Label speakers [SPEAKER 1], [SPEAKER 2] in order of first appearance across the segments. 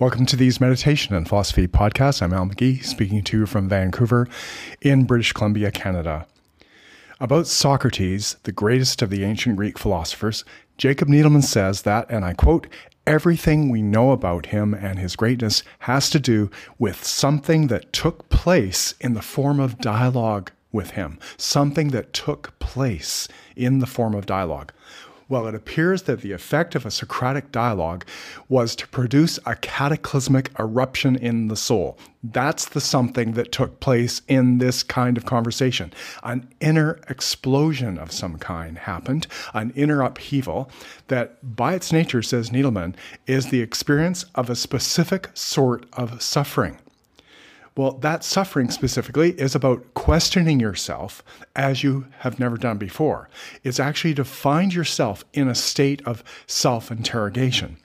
[SPEAKER 1] Welcome to these meditation and philosophy podcasts. I'm Al McGee, speaking to you from Vancouver in British Columbia, Canada. About Socrates, the greatest of the ancient Greek philosophers, Jacob Needleman says that, and I quote, everything we know about him and his greatness has to do with something that took place in the form of dialogue with him, something that took place in the form of dialogue. Well, it appears that the effect of a Socratic dialogue was to produce a cataclysmic eruption in the soul. That's the something that took place in this kind of conversation. An inner explosion of some kind happened, an inner upheaval that, by its nature, says Needleman, is the experience of a specific sort of suffering. Well, that suffering specifically is about questioning yourself as you have never done before. It's actually to find yourself in a state of self interrogation.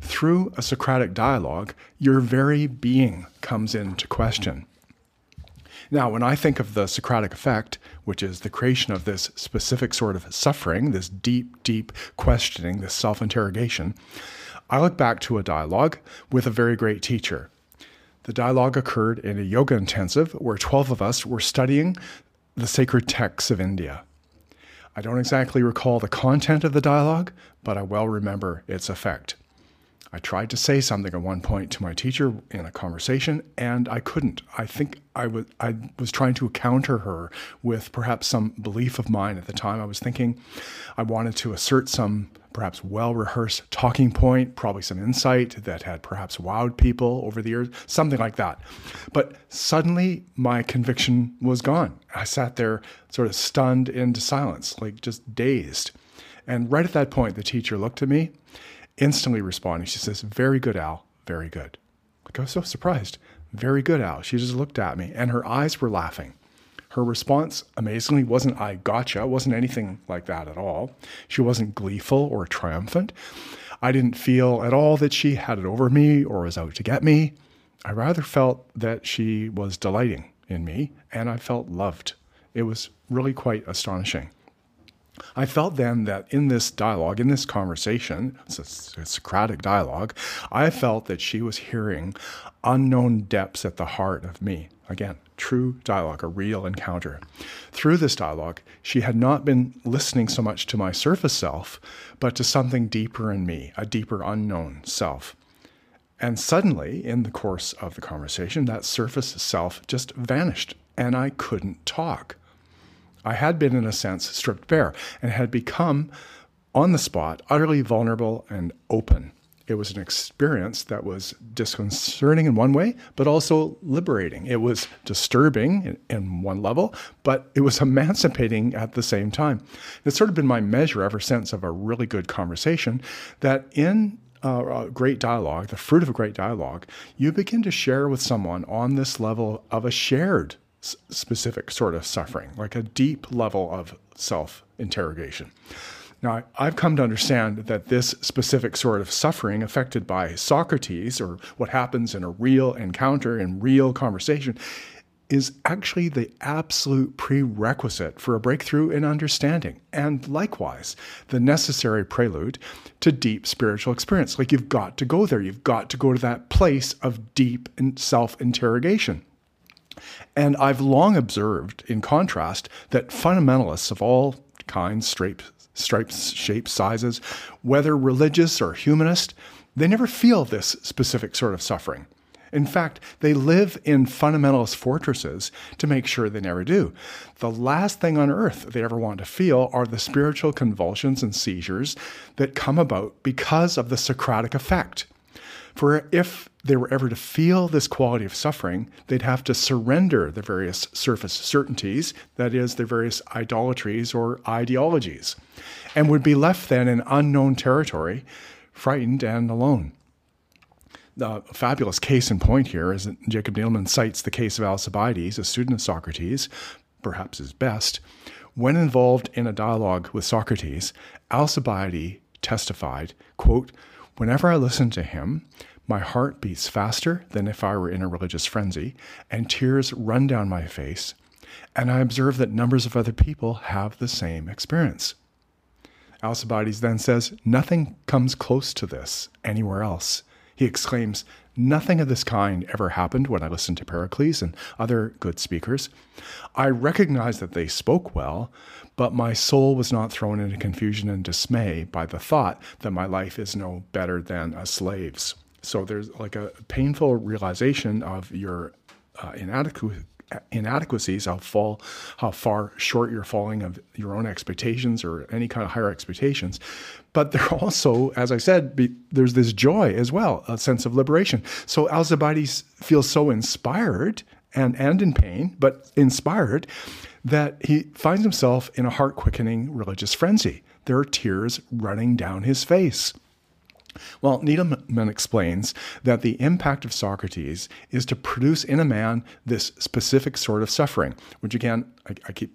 [SPEAKER 1] Through a Socratic dialogue, your very being comes into question. Now, when I think of the Socratic effect, which is the creation of this specific sort of suffering, this deep, deep questioning, this self interrogation, I look back to a dialogue with a very great teacher the dialogue occurred in a yoga intensive where 12 of us were studying the sacred texts of India. I don't exactly recall the content of the dialogue, but I well remember its effect. I tried to say something at one point to my teacher in a conversation, and I couldn't. I think I was I was trying to counter her with perhaps some belief of mine at the time. I was thinking I wanted to assert some perhaps well rehearsed talking point, probably some insight that had perhaps wowed people over the years, something like that. But suddenly my conviction was gone. I sat there sort of stunned into silence, like just dazed. And right at that point, the teacher looked at me, instantly responding. She says, Very good, Al, very good. Like I was so surprised. Very good, Al. She just looked at me and her eyes were laughing. Her response, amazingly, wasn't I gotcha, wasn't anything like that at all. She wasn't gleeful or triumphant. I didn't feel at all that she had it over me or was out to get me. I rather felt that she was delighting in me and I felt loved. It was really quite astonishing. I felt then that in this dialogue, in this conversation, it's a, Socratic dialogue, I felt that she was hearing unknown depths at the heart of me. Again, true dialogue, a real encounter. Through this dialogue, she had not been listening so much to my surface self, but to something deeper in me, a deeper unknown self. And suddenly, in the course of the conversation, that surface self just vanished, and I couldn't talk. I had been, in a sense, stripped bare and had become, on the spot, utterly vulnerable and open. It was an experience that was disconcerting in one way, but also liberating. It was disturbing in, in one level, but it was emancipating at the same time. It's sort of been my measure ever since of a really good conversation that in uh, great dialogue, the fruit of a great dialogue, you begin to share with someone on this level of a shared specific sort of suffering, like a deep level of self interrogation. Now, I've come to understand that this specific sort of suffering affected by Socrates, or what happens in a real encounter, in real conversation, is actually the absolute prerequisite for a breakthrough in understanding, and likewise, the necessary prelude to deep spiritual experience. Like you've got to go there, you've got to go to that place of deep self interrogation. And I've long observed, in contrast, that fundamentalists of all kinds, stripes, stripes, shapes, sizes, whether religious or humanist, they never feel this specific sort of suffering. In fact, they live in fundamentalist fortresses to make sure they never do. The last thing on earth they ever want to feel are the spiritual convulsions and seizures that come about because of the Socratic effect. For if they were ever to feel this quality of suffering, they'd have to surrender the various surface certainties, that is, their various idolatries or ideologies, and would be left then in unknown territory, frightened and alone. The fabulous case in point here is that Jacob Needleman cites the case of Alcibiades, a student of Socrates, perhaps his best. When involved in a dialogue with Socrates, Alcibiades testified, quote, Whenever I listened to him, my heart beats faster than if I were in a religious frenzy, and tears run down my face, and I observe that numbers of other people have the same experience. Alcibiades then says, Nothing comes close to this anywhere else. He exclaims, Nothing of this kind ever happened when I listened to Pericles and other good speakers. I recognized that they spoke well, but my soul was not thrown into confusion and dismay by the thought that my life is no better than a slave's. So there's like a painful realization of your uh, inadequacy inadequacies, how fall, how far short you're falling of your own expectations or any kind of higher expectations. But there also, as I said, be, there's this joy as well, a sense of liberation. So Alcibiades feels so inspired and and in pain, but inspired that he finds himself in a heart quickening religious frenzy. There are tears running down his face. Well, Needleman explains that the impact of Socrates is to produce in a man this specific sort of suffering, which again, I, I keep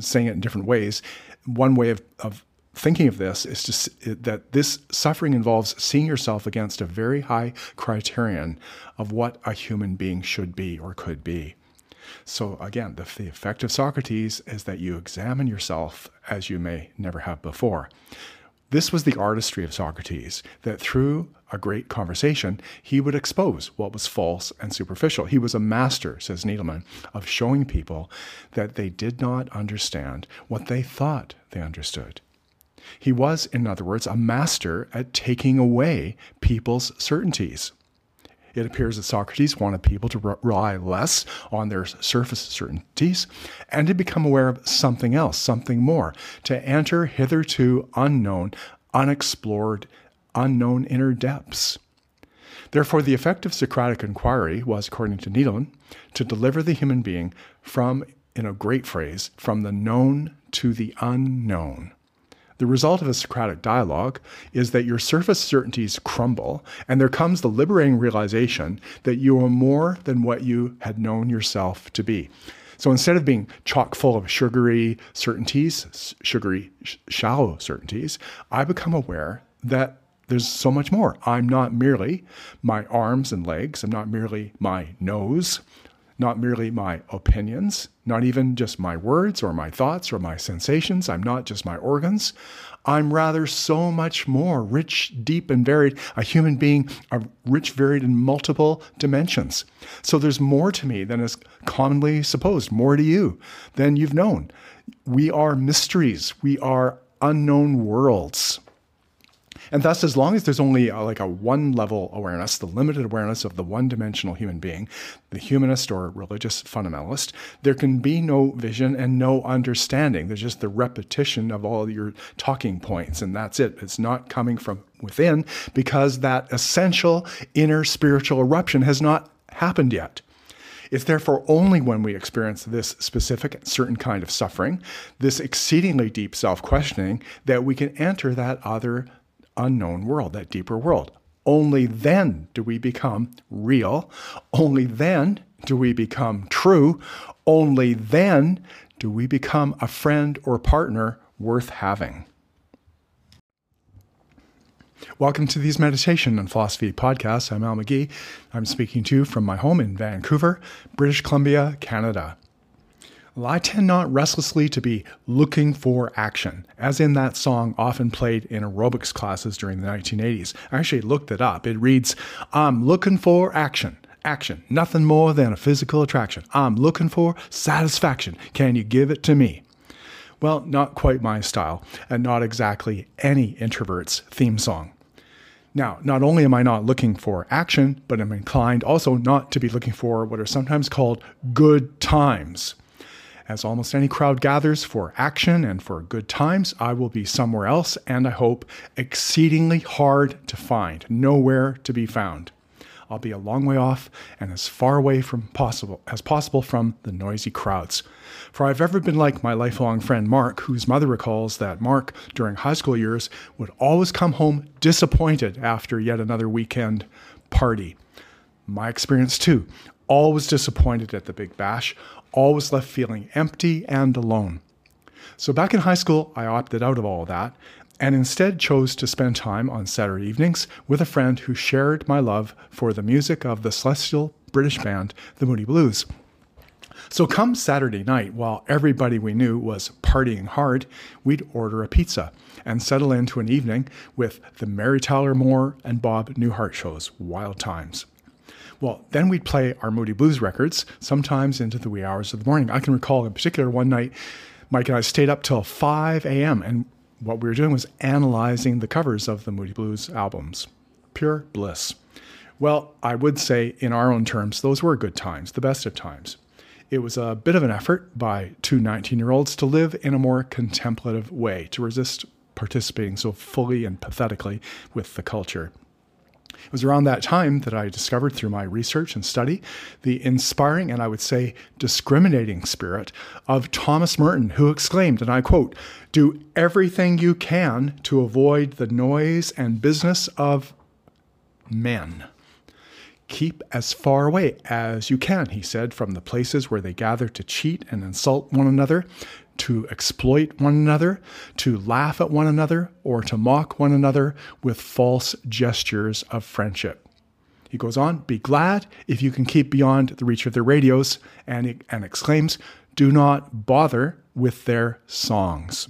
[SPEAKER 1] saying it in different ways. One way of, of thinking of this is to, that this suffering involves seeing yourself against a very high criterion of what a human being should be or could be. So, again, the, the effect of Socrates is that you examine yourself as you may never have before. This was the artistry of Socrates, that through a great conversation, he would expose what was false and superficial. He was a master, says Needleman, of showing people that they did not understand what they thought they understood. He was, in other words, a master at taking away people's certainties. It appears that Socrates wanted people to rely less on their surface certainties and to become aware of something else, something more, to enter hitherto unknown, unexplored, unknown inner depths. Therefore, the effect of Socratic inquiry was, according to Needleman, to deliver the human being from, in a great phrase, from the known to the unknown. The result of a Socratic dialogue is that your surface certainties crumble, and there comes the liberating realization that you are more than what you had known yourself to be. So instead of being chock full of sugary certainties, sugary, sh- shallow certainties, I become aware that there's so much more. I'm not merely my arms and legs, I'm not merely my nose, not merely my opinions, not even just my words or my thoughts or my sensations. I'm not just my organs. I'm rather so much more rich, deep, and varied, a human being, a rich, varied in multiple dimensions. So there's more to me than is commonly supposed, more to you than you've known. We are mysteries, we are unknown worlds. And thus, as long as there's only a, like a one level awareness, the limited awareness of the one dimensional human being, the humanist or religious fundamentalist, there can be no vision and no understanding. There's just the repetition of all your talking points, and that's it. It's not coming from within because that essential inner spiritual eruption has not happened yet. It's therefore only when we experience this specific, certain kind of suffering, this exceedingly deep self questioning, that we can enter that other unknown world, that deeper world. Only then do we become real. Only then do we become true. Only then do we become a friend or partner worth having. Welcome to these meditation and philosophy podcasts. I'm Al McGee. I'm speaking to you from my home in Vancouver, British Columbia, Canada. I tend not restlessly to be looking for action, as in that song often played in aerobics classes during the 1980s. I actually looked it up. It reads, I'm looking for action. Action, nothing more than a physical attraction. I'm looking for satisfaction. Can you give it to me? Well, not quite my style, and not exactly any introvert's theme song. Now, not only am I not looking for action, but I'm inclined also not to be looking for what are sometimes called good times. As almost any crowd gathers for action and for good times, I will be somewhere else and I hope exceedingly hard to find, nowhere to be found. I'll be a long way off and as far away from possible as possible from the noisy crowds. For I've ever been like my lifelong friend Mark, whose mother recalls that Mark, during high school years, would always come home disappointed after yet another weekend party. My experience too. Always disappointed at the Big Bash, always left feeling empty and alone. So back in high school, I opted out of all that and instead chose to spend time on Saturday evenings with a friend who shared my love for the music of the celestial British band, the Moody Blues. So, come Saturday night, while everybody we knew was partying hard, we'd order a pizza and settle into an evening with the Mary Tyler Moore and Bob Newhart shows, Wild Times. Well, then we'd play our Moody Blues records, sometimes into the wee hours of the morning. I can recall in particular one night, Mike and I stayed up till 5 a.m. and what we were doing was analyzing the covers of the Moody Blues albums. Pure bliss. Well, I would say, in our own terms, those were good times, the best of times. It was a bit of an effort by two 19 year olds to live in a more contemplative way, to resist participating so fully and pathetically with the culture. It was around that time that I discovered through my research and study the inspiring and I would say discriminating spirit of Thomas Merton, who exclaimed, and I quote, Do everything you can to avoid the noise and business of men. Keep as far away as you can, he said, from the places where they gather to cheat and insult one another, to exploit one another, to laugh at one another, or to mock one another with false gestures of friendship. He goes on, be glad if you can keep beyond the reach of their radios, and, and exclaims, do not bother with their songs.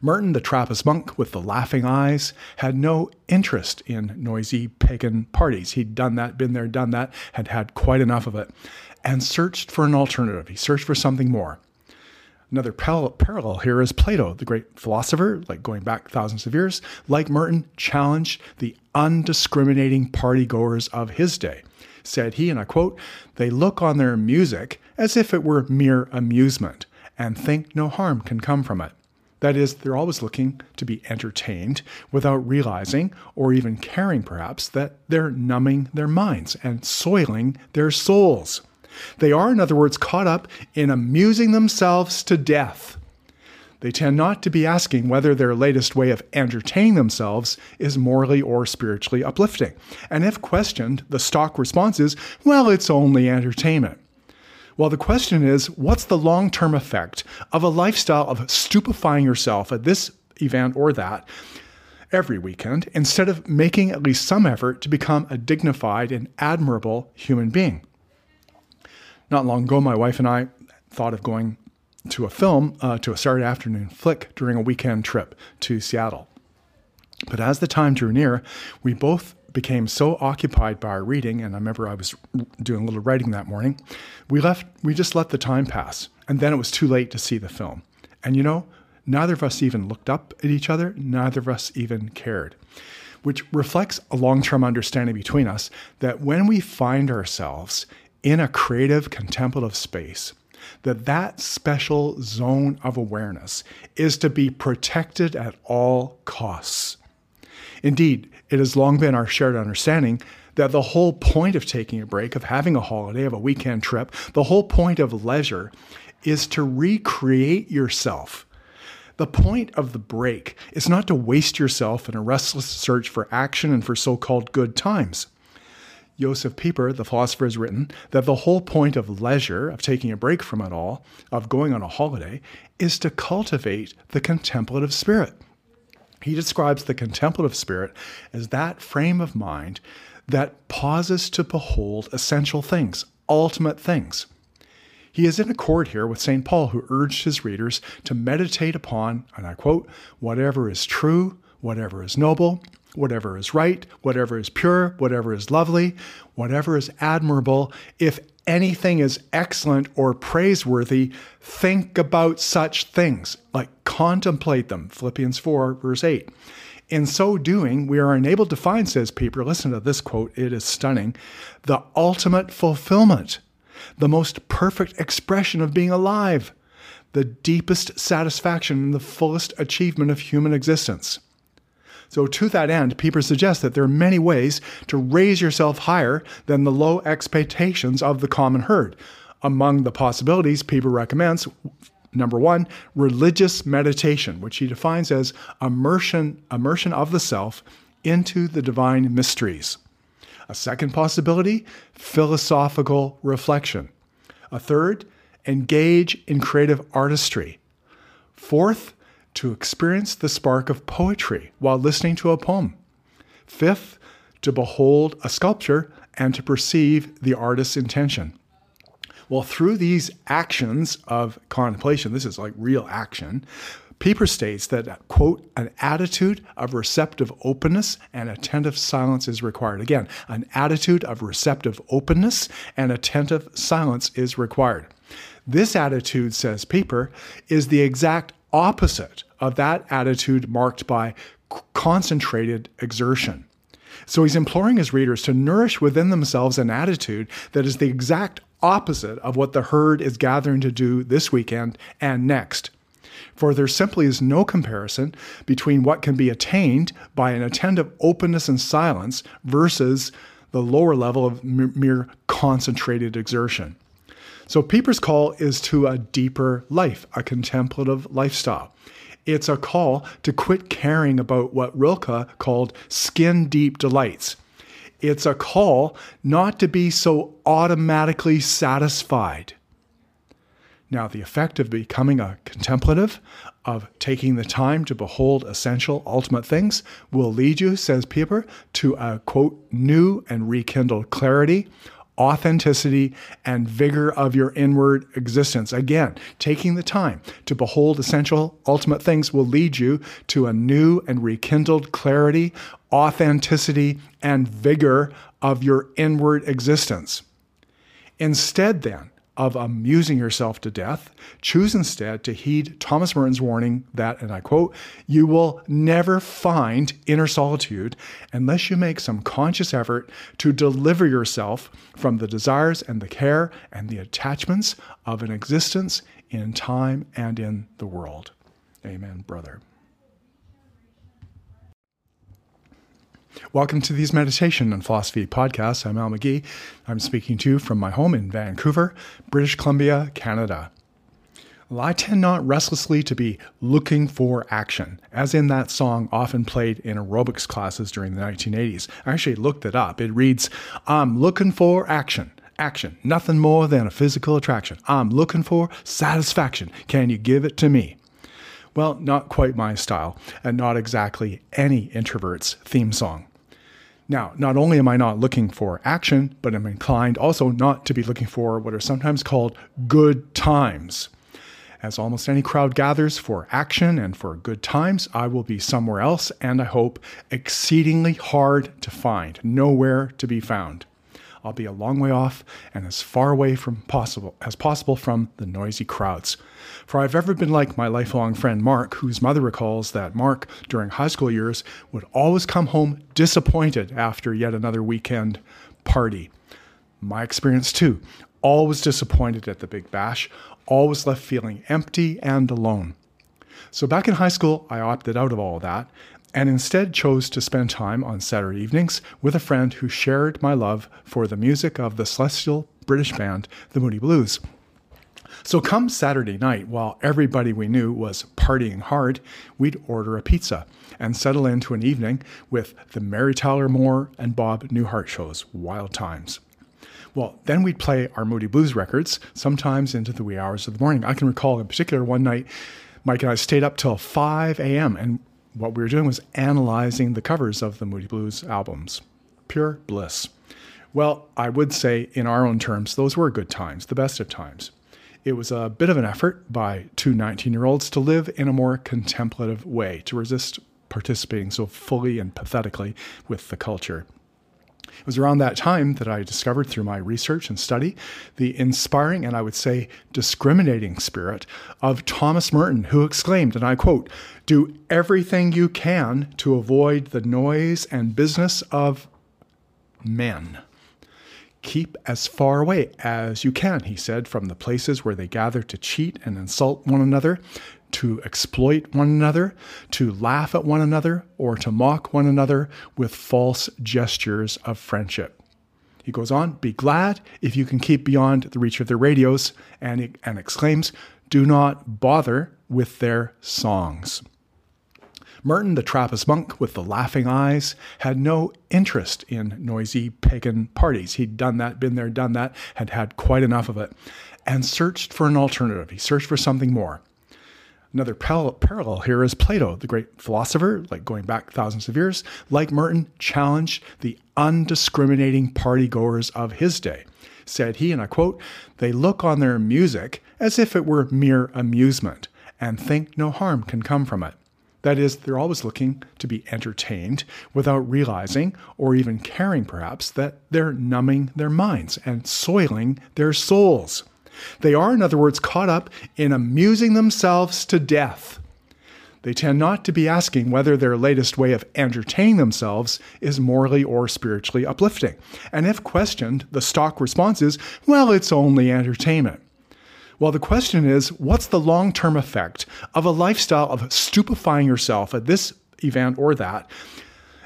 [SPEAKER 1] Merton, the Trappist monk with the laughing eyes, had no interest in noisy pagan parties. He'd done that, been there, done that, had had quite enough of it, and searched for an alternative. He searched for something more. Another parallel here is Plato, the great philosopher, like going back thousands of years, like Merton, challenged the undiscriminating partygoers of his day. Said he, and I quote, they look on their music as if it were mere amusement and think no harm can come from it. That is, they're always looking to be entertained without realizing or even caring, perhaps, that they're numbing their minds and soiling their souls. They are, in other words, caught up in amusing themselves to death. They tend not to be asking whether their latest way of entertaining themselves is morally or spiritually uplifting. And if questioned, the stock response is, well, it's only entertainment. Well, the question is what's the long term effect of a lifestyle of stupefying yourself at this event or that every weekend instead of making at least some effort to become a dignified and admirable human being? Not long ago, my wife and I thought of going to a film, uh, to a Saturday afternoon flick during a weekend trip to Seattle. But as the time drew near, we both became so occupied by our reading, and I remember I was doing a little writing that morning, we left, we just let the time pass. And then it was too late to see the film. And you know, neither of us even looked up at each other, neither of us even cared, which reflects a long term understanding between us that when we find ourselves in a creative, contemplative space, that that special zone of awareness is to be protected at all costs. Indeed, it has long been our shared understanding that the whole point of taking a break, of having a holiday, of a weekend trip, the whole point of leisure is to recreate yourself. The point of the break is not to waste yourself in a restless search for action and for so called good times. Josef Pieper, the philosopher, has written that the whole point of leisure, of taking a break from it all, of going on a holiday, is to cultivate the contemplative spirit. He describes the contemplative spirit as that frame of mind that pauses to behold essential things, ultimate things. He is in accord here with St. Paul, who urged his readers to meditate upon, and I quote, whatever is true, whatever is noble, whatever is right, whatever is pure, whatever is lovely, whatever is admirable, if anything is excellent or praiseworthy, think about such things, like contemplate them. Philippians 4, verse 8. In so doing, we are enabled to find, says Pieper, listen to this quote, it is stunning, the ultimate fulfillment, the most perfect expression of being alive, the deepest satisfaction and the fullest achievement of human existence. So, to that end, Pieper suggests that there are many ways to raise yourself higher than the low expectations of the common herd. Among the possibilities, Pieper recommends number one, religious meditation, which he defines as immersion, immersion of the self into the divine mysteries. A second possibility, philosophical reflection. A third, engage in creative artistry. Fourth, to experience the spark of poetry while listening to a poem. Fifth, to behold a sculpture and to perceive the artist's intention. Well, through these actions of contemplation, this is like real action, Pieper states that, quote, an attitude of receptive openness and attentive silence is required. Again, an attitude of receptive openness and attentive silence is required. This attitude, says Pieper, is the exact opposite of that attitude marked by concentrated exertion. So he's imploring his readers to nourish within themselves an attitude that is the exact opposite of what the herd is gathering to do this weekend and next. For there simply is no comparison between what can be attained by an attentive openness and silence versus the lower level of mere concentrated exertion. So, Pieper's call is to a deeper life, a contemplative lifestyle. It's a call to quit caring about what Rilke called skin deep delights. It's a call not to be so automatically satisfied. Now, the effect of becoming a contemplative, of taking the time to behold essential, ultimate things, will lead you, says Pieper, to a quote, new and rekindled clarity, authenticity, and vigor of your inward existence. Again, taking the time to behold essential, ultimate things will lead you to a new and rekindled clarity, authenticity, and vigor of your inward existence. Instead, then, of amusing yourself to death, choose instead to heed Thomas Merton's warning that, and I quote, you will never find inner solitude unless you make some conscious effort to deliver yourself from the desires and the care and the attachments of an existence in time and in the world. Amen, brother. Welcome to these meditation and philosophy podcasts. I'm Al McGee. I'm speaking to you from my home in Vancouver, British Columbia, Canada. Well, I tend not restlessly to be looking for action, as in that song often played in aerobics classes during the 1980s. I actually looked it up. It reads, I'm looking for action. Action, nothing more than a physical attraction. I'm looking for satisfaction. Can you give it to me? Well, not quite my style, and not exactly any introvert's theme song. Now, not only am I not looking for action, but I'm inclined also not to be looking for what are sometimes called good times. As almost any crowd gathers for action and for good times, I will be somewhere else and I hope exceedingly hard to find, nowhere to be found. I'll be a long way off and as far away from possible as possible from the noisy crowds. For I've ever been like my lifelong friend Mark, whose mother recalls that Mark, during high school years, would always come home disappointed after yet another weekend party. My experience too. Always disappointed at the big bash, always left feeling empty and alone. So back in high school, I opted out of all that and instead chose to spend time on Saturday evenings with a friend who shared my love for the music of the celestial British band, the Moody Blues. So, come Saturday night, while everybody we knew was partying hard, we'd order a pizza and settle into an evening with the Mary Tyler Moore and Bob Newhart shows, Wild Times. Well, then we'd play our Moody Blues records, sometimes into the wee hours of the morning. I can recall in particular one night, Mike and I stayed up till 5 a.m. and what we were doing was analyzing the covers of the Moody Blues albums. Pure bliss. Well, I would say, in our own terms, those were good times, the best of times. It was a bit of an effort by two 19 year olds to live in a more contemplative way, to resist participating so fully and pathetically with the culture. It was around that time that I discovered through my research and study the inspiring and I would say discriminating spirit of Thomas Merton, who exclaimed, and I quote, Do everything you can to avoid the noise and business of men. Keep as far away as you can, he said, from the places where they gather to cheat and insult one another, to exploit one another, to laugh at one another, or to mock one another with false gestures of friendship. He goes on, be glad if you can keep beyond the reach of their radios, and, and exclaims, do not bother with their songs. Merton, the Trappist monk with the laughing eyes, had no interest in noisy pagan parties. He'd done that, been there, done that, had had quite enough of it, and searched for an alternative. He searched for something more. Another parallel here is Plato, the great philosopher, like going back thousands of years, like Merton, challenged the undiscriminating partygoers of his day. said he, and I quote, They look on their music as if it were mere amusement and think no harm can come from it. That is, they're always looking to be entertained without realizing or even caring, perhaps, that they're numbing their minds and soiling their souls. They are, in other words, caught up in amusing themselves to death. They tend not to be asking whether their latest way of entertaining themselves is morally or spiritually uplifting. And if questioned, the stock response is, well, it's only entertainment. Well, the question is what's the long term effect of a lifestyle of stupefying yourself at this event or that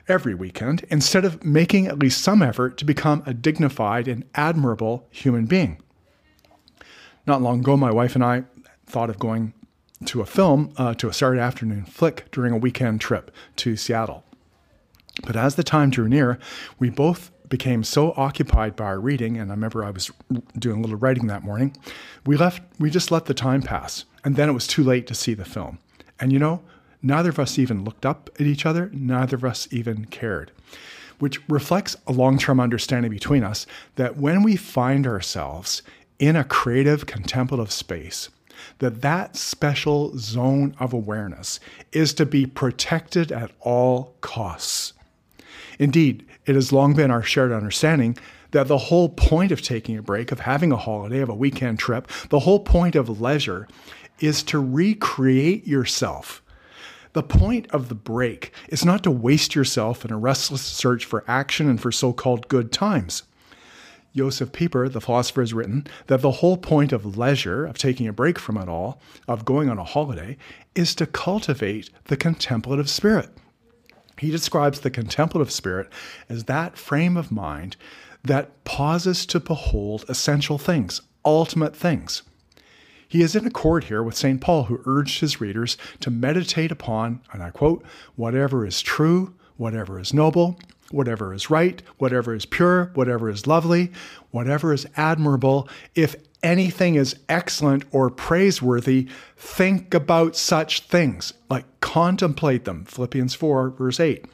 [SPEAKER 1] every weekend instead of making at least some effort to become a dignified and admirable human being? Not long ago, my wife and I thought of going to a film, uh, to a Saturday afternoon flick during a weekend trip to Seattle. But as the time drew near, we both became so occupied by our reading, and I remember I was doing a little writing that morning, we left, we just let the time pass. And then it was too late to see the film. And you know, neither of us even looked up at each other, neither of us even cared, which reflects a long term understanding between us that when we find ourselves in a creative, contemplative space, that that special zone of awareness is to be protected at all costs. Indeed, it has long been our shared understanding that the whole point of taking a break, of having a holiday, of a weekend trip, the whole point of leisure is to recreate yourself. The point of the break is not to waste yourself in a restless search for action and for so called good times. Josef Pieper, the philosopher, has written that the whole point of leisure, of taking a break from it all, of going on a holiday, is to cultivate the contemplative spirit. He describes the contemplative spirit as that frame of mind that pauses to behold essential things, ultimate things. He is in accord here with St. Paul, who urged his readers to meditate upon, and I quote, whatever is true, whatever is noble, whatever is right, whatever is pure, whatever is lovely, whatever is admirable, if anything is excellent or praiseworthy, think about such things, like contemplate them. Philippians 4, verse 8.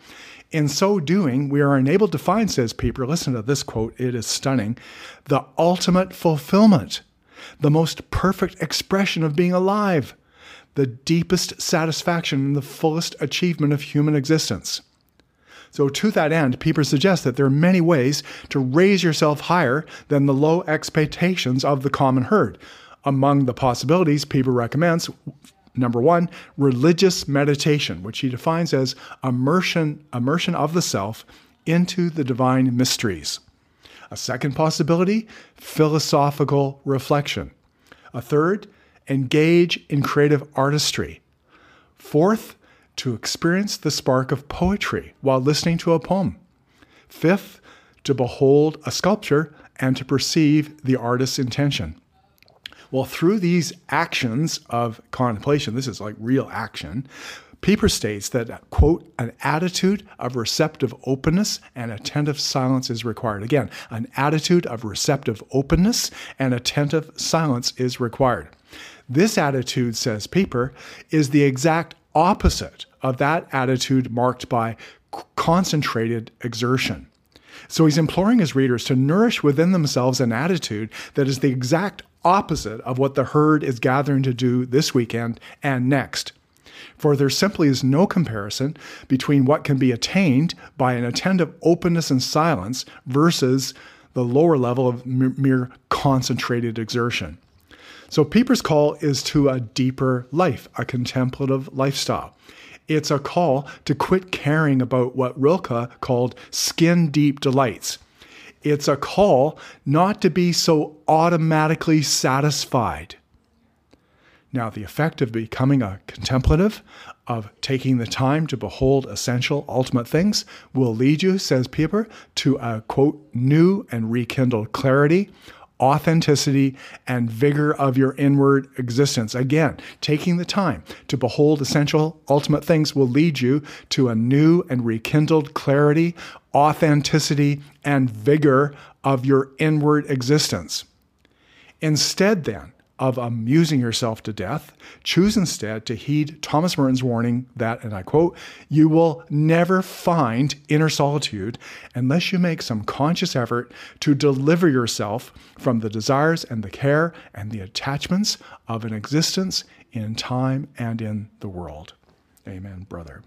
[SPEAKER 1] In so doing, we are enabled to find, says Pieper, listen to this quote, it is stunning, the ultimate fulfillment, the most perfect expression of being alive, the deepest satisfaction and the fullest achievement of human existence. So, to that end, Pieper suggests that there are many ways to raise yourself higher than the low expectations of the common herd. Among the possibilities, Pieper recommends number one, religious meditation, which he defines as immersion, immersion of the self into the divine mysteries. A second possibility, philosophical reflection. A third, engage in creative artistry. Fourth, to experience the spark of poetry while listening to a poem. Fifth, to behold a sculpture and to perceive the artist's intention. Well, through these actions of contemplation, this is like real action, Pieper states that, quote, an attitude of receptive openness and attentive silence is required. Again, an attitude of receptive openness and attentive silence is required. This attitude, says Pieper, is the exact opposite of that attitude marked by concentrated exertion. So he's imploring his readers to nourish within themselves an attitude that is the exact opposite of what the herd is gathering to do this weekend and next. For there simply is no comparison between what can be attained by an attentive openness and silence versus the lower level of mere concentrated exertion. So Pieper's call is to a deeper life, a contemplative lifestyle. It's a call to quit caring about what Rilke called skin deep delights. It's a call not to be so automatically satisfied. Now, the effect of becoming a contemplative, of taking the time to behold essential, ultimate things, will lead you, says Pieper, to a quote, new and rekindled clarity, authenticity, and vigor of your inward existence. Again, taking the time to behold essential, ultimate things will lead you to a new and rekindled clarity, authenticity, and vigor of your inward existence. Instead, then, of amusing yourself to death, choose instead to heed Thomas Merton's warning that, and I quote, you will never find inner solitude unless you make some conscious effort to deliver yourself from the desires and the care and the attachments of an existence in time and in the world. Amen, brother.